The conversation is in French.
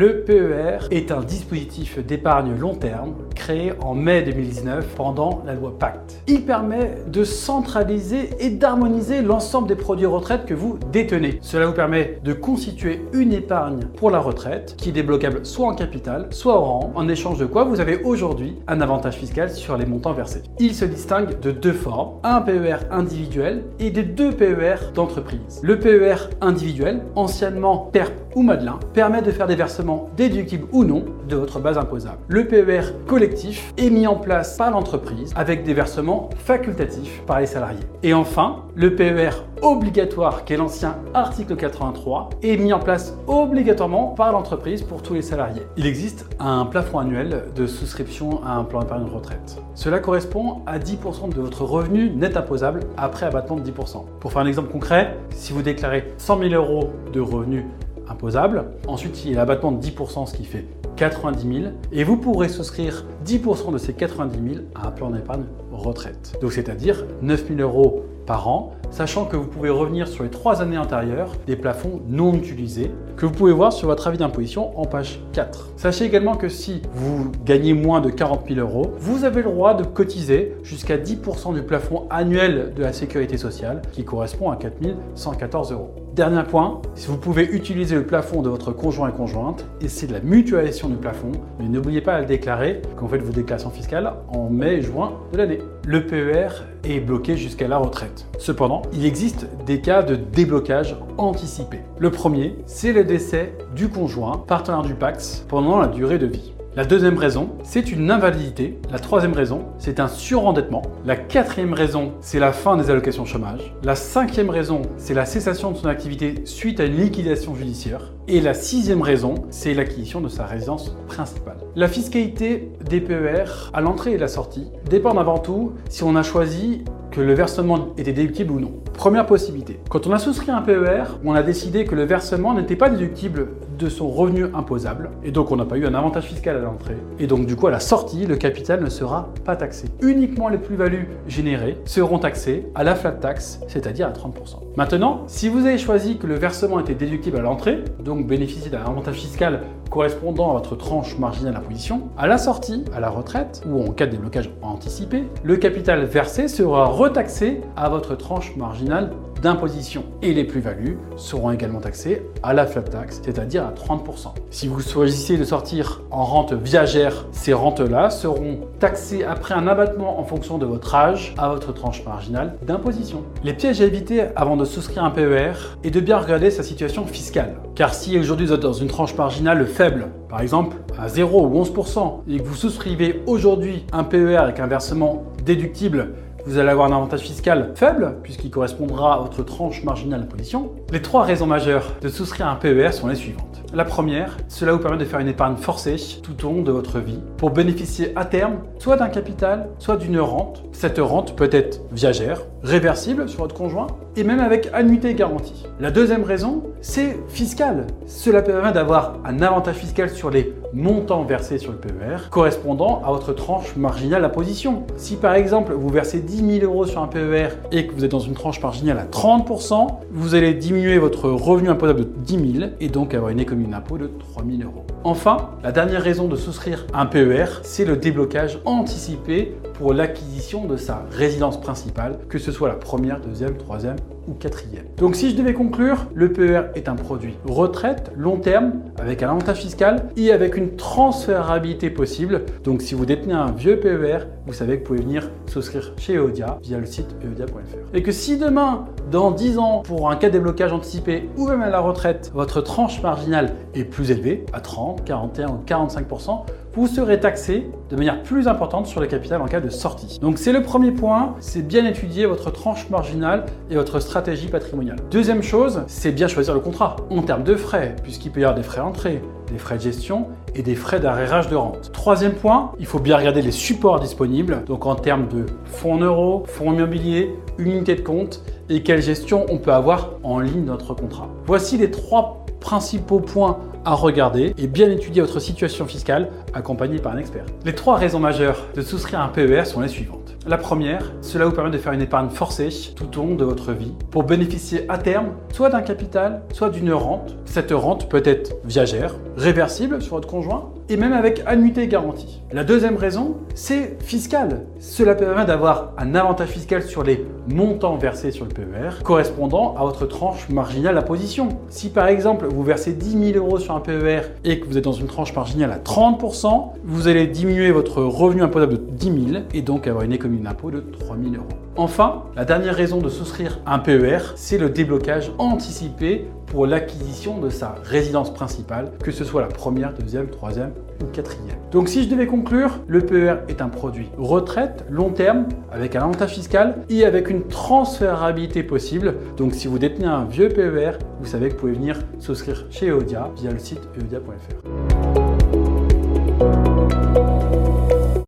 Le PER est un dispositif d'épargne long terme créé en mai 2019 pendant la loi Pacte. Il permet de centraliser et d'harmoniser l'ensemble des produits retraite que vous détenez. Cela vous permet de constituer une épargne pour la retraite qui est débloquable soit en capital, soit au rang, en échange de quoi vous avez aujourd'hui un avantage fiscal sur les montants versés. Il se distingue de deux formes, un PER individuel et de deux PER d'entreprise. Le PER individuel, anciennement PERP ou Madelin, permet de faire des versements déductibles ou non de votre base imposable. Le PER collectif est mis en place par l'entreprise avec des versements facultatifs par les salariés. Et enfin, le PER obligatoire, qui est l'ancien article 83, est mis en place obligatoirement par l'entreprise pour tous les salariés. Il existe un plafond annuel de souscription à un plan d'épargne retraite. Cela correspond à 10% de votre revenu net imposable après abattement de 10%. Pour faire un exemple concret, si vous déclarez 100 000 euros de revenus imposables, ensuite il y a l'abattement de 10%, ce qui fait 90 000 et vous pourrez souscrire 10% de ces 90 000 à un plan d'épargne retraite. Donc c'est-à-dire 9 000 euros an, sachant que vous pouvez revenir sur les trois années antérieures des plafonds non utilisés que vous pouvez voir sur votre avis d'imposition en page 4. Sachez également que si vous gagnez moins de 40 000 euros, vous avez le droit de cotiser jusqu'à 10% du plafond annuel de la sécurité sociale qui correspond à 4 114 euros. Dernier point, si vous pouvez utiliser le plafond de votre conjoint et conjointe, et c'est de la mutualisation du plafond, mais n'oubliez pas à le déclarer quand vous faites vos déclarations fiscales en mai et juin de l'année. Le PER est bloqué jusqu'à la retraite. Cependant, il existe des cas de déblocage anticipé. Le premier, c'est le décès du conjoint, partenaire du PAX, pendant la durée de vie. La deuxième raison, c'est une invalidité. La troisième raison, c'est un surendettement. La quatrième raison, c'est la fin des allocations chômage. La cinquième raison, c'est la cessation de son activité suite à une liquidation judiciaire. Et la sixième raison, c'est l'acquisition de sa résidence principale. La fiscalité des PER à l'entrée et la sortie dépend avant tout si on a choisi que le versement était déductible ou non. Première possibilité. Quand on a souscrit un PER, on a décidé que le versement n'était pas déductible de son revenu imposable, et donc on n'a pas eu un avantage fiscal à l'entrée. Et donc du coup à la sortie, le capital ne sera pas taxé. Uniquement les plus-values générées seront taxées à la flat tax, c'est-à-dire à 30%. Maintenant, si vous avez choisi que le versement était déductible à l'entrée, donc bénéficier d'un avantage fiscal correspondant à votre tranche marginale d'imposition, à la sortie, à la retraite ou en cas de déblocage anticipé, le capital versé sera retaxé à votre tranche marginale d'imposition. Et les plus-values seront également taxées à la flat tax, c'est-à-dire à 30%. Si vous choisissez de sortir en rente viagère, ces rentes-là seront taxées après un abattement en fonction de votre âge à votre tranche marginale d'imposition. Les pièges à éviter avant de souscrire un PER est de bien regarder sa situation fiscale. Car si aujourd'hui vous êtes dans une tranche marginale faible, par exemple à 0 ou 11%, et que vous souscrivez aujourd'hui un PER avec un versement déductible vous allez avoir un avantage fiscal faible, puisqu'il correspondra à votre tranche marginale d'imposition. Les trois raisons majeures de souscrire un PER sont les suivantes. La première, cela vous permet de faire une épargne forcée tout au long de votre vie pour bénéficier à terme soit d'un capital, soit d'une rente. Cette rente peut être viagère, réversible sur votre conjoint et même avec annuité garantie. La deuxième raison, c'est fiscal. Cela permet d'avoir un avantage fiscal sur les montants versés sur le PER correspondant à votre tranche marginale d'imposition. Si par exemple vous versez 10 000 euros sur un PER et que vous êtes dans une tranche marginale à 30%, vous allez diminuer votre revenu imposable de 10 000 et donc avoir une économie d'impôt de 3 000 euros. Enfin, la dernière raison de souscrire un PER, c'est le déblocage anticipé pour l'acquisition de sa résidence principale, que ce soit la première, deuxième, troisième ou quatrième. Donc si je devais conclure, le PER est un produit retraite long terme avec un avantage fiscal et avec une transférabilité possible. Donc si vous détenez un vieux PER, vous savez que vous pouvez venir souscrire chez Eodia via le site eodia.fr. Et que si demain, dans 10 ans, pour un cas de déblocage anticipé ou même à la retraite, votre tranche marginale est plus élevée, à 30, 41 ou 45%, vous serez taxé de manière plus importante sur le capital en cas de sortie. Donc c'est le premier point, c'est bien étudier votre tranche marginale et votre stratégie patrimoniale. Deuxième chose, c'est bien choisir le contrat en termes de frais, puisqu'il peut y avoir des frais d'entrée, des frais de gestion et des frais d'arrérage de rente. Troisième point, il faut bien regarder les supports disponibles, donc en termes de fonds en euros, fonds immobiliers, unité de compte et quelle gestion on peut avoir en ligne notre contrat. Voici les trois principaux points à regarder et bien étudier votre situation fiscale accompagné par un expert. Les trois raisons majeures de souscrire un PER sont les suivantes. La première, cela vous permet de faire une épargne forcée tout au long de votre vie pour bénéficier à terme soit d'un capital, soit d'une rente. Cette rente peut être viagère, réversible sur votre conjoint et même avec annuité garantie. La deuxième raison, c'est fiscal. Cela permet d'avoir un avantage fiscal sur les montants versés sur le PER correspondant à votre tranche marginale d'imposition. Si par exemple vous versez 10 000 euros sur un PER et que vous êtes dans une tranche marginale à 30%, vous allez diminuer votre revenu imposable de 10 000 et donc avoir une économie d'impôt de 3 000 euros. Enfin, la dernière raison de souscrire un PER, c'est le déblocage anticipé pour l'acquisition de sa résidence principale, que ce soit la première, deuxième, troisième ou quatrième. Donc si je devais conclure, le PER est un produit retraite long terme avec un avantage fiscal et avec une transférabilité possible. Donc si vous détenez un vieux PER, vous savez que vous pouvez venir souscrire chez Eodia via le site eodia.fr.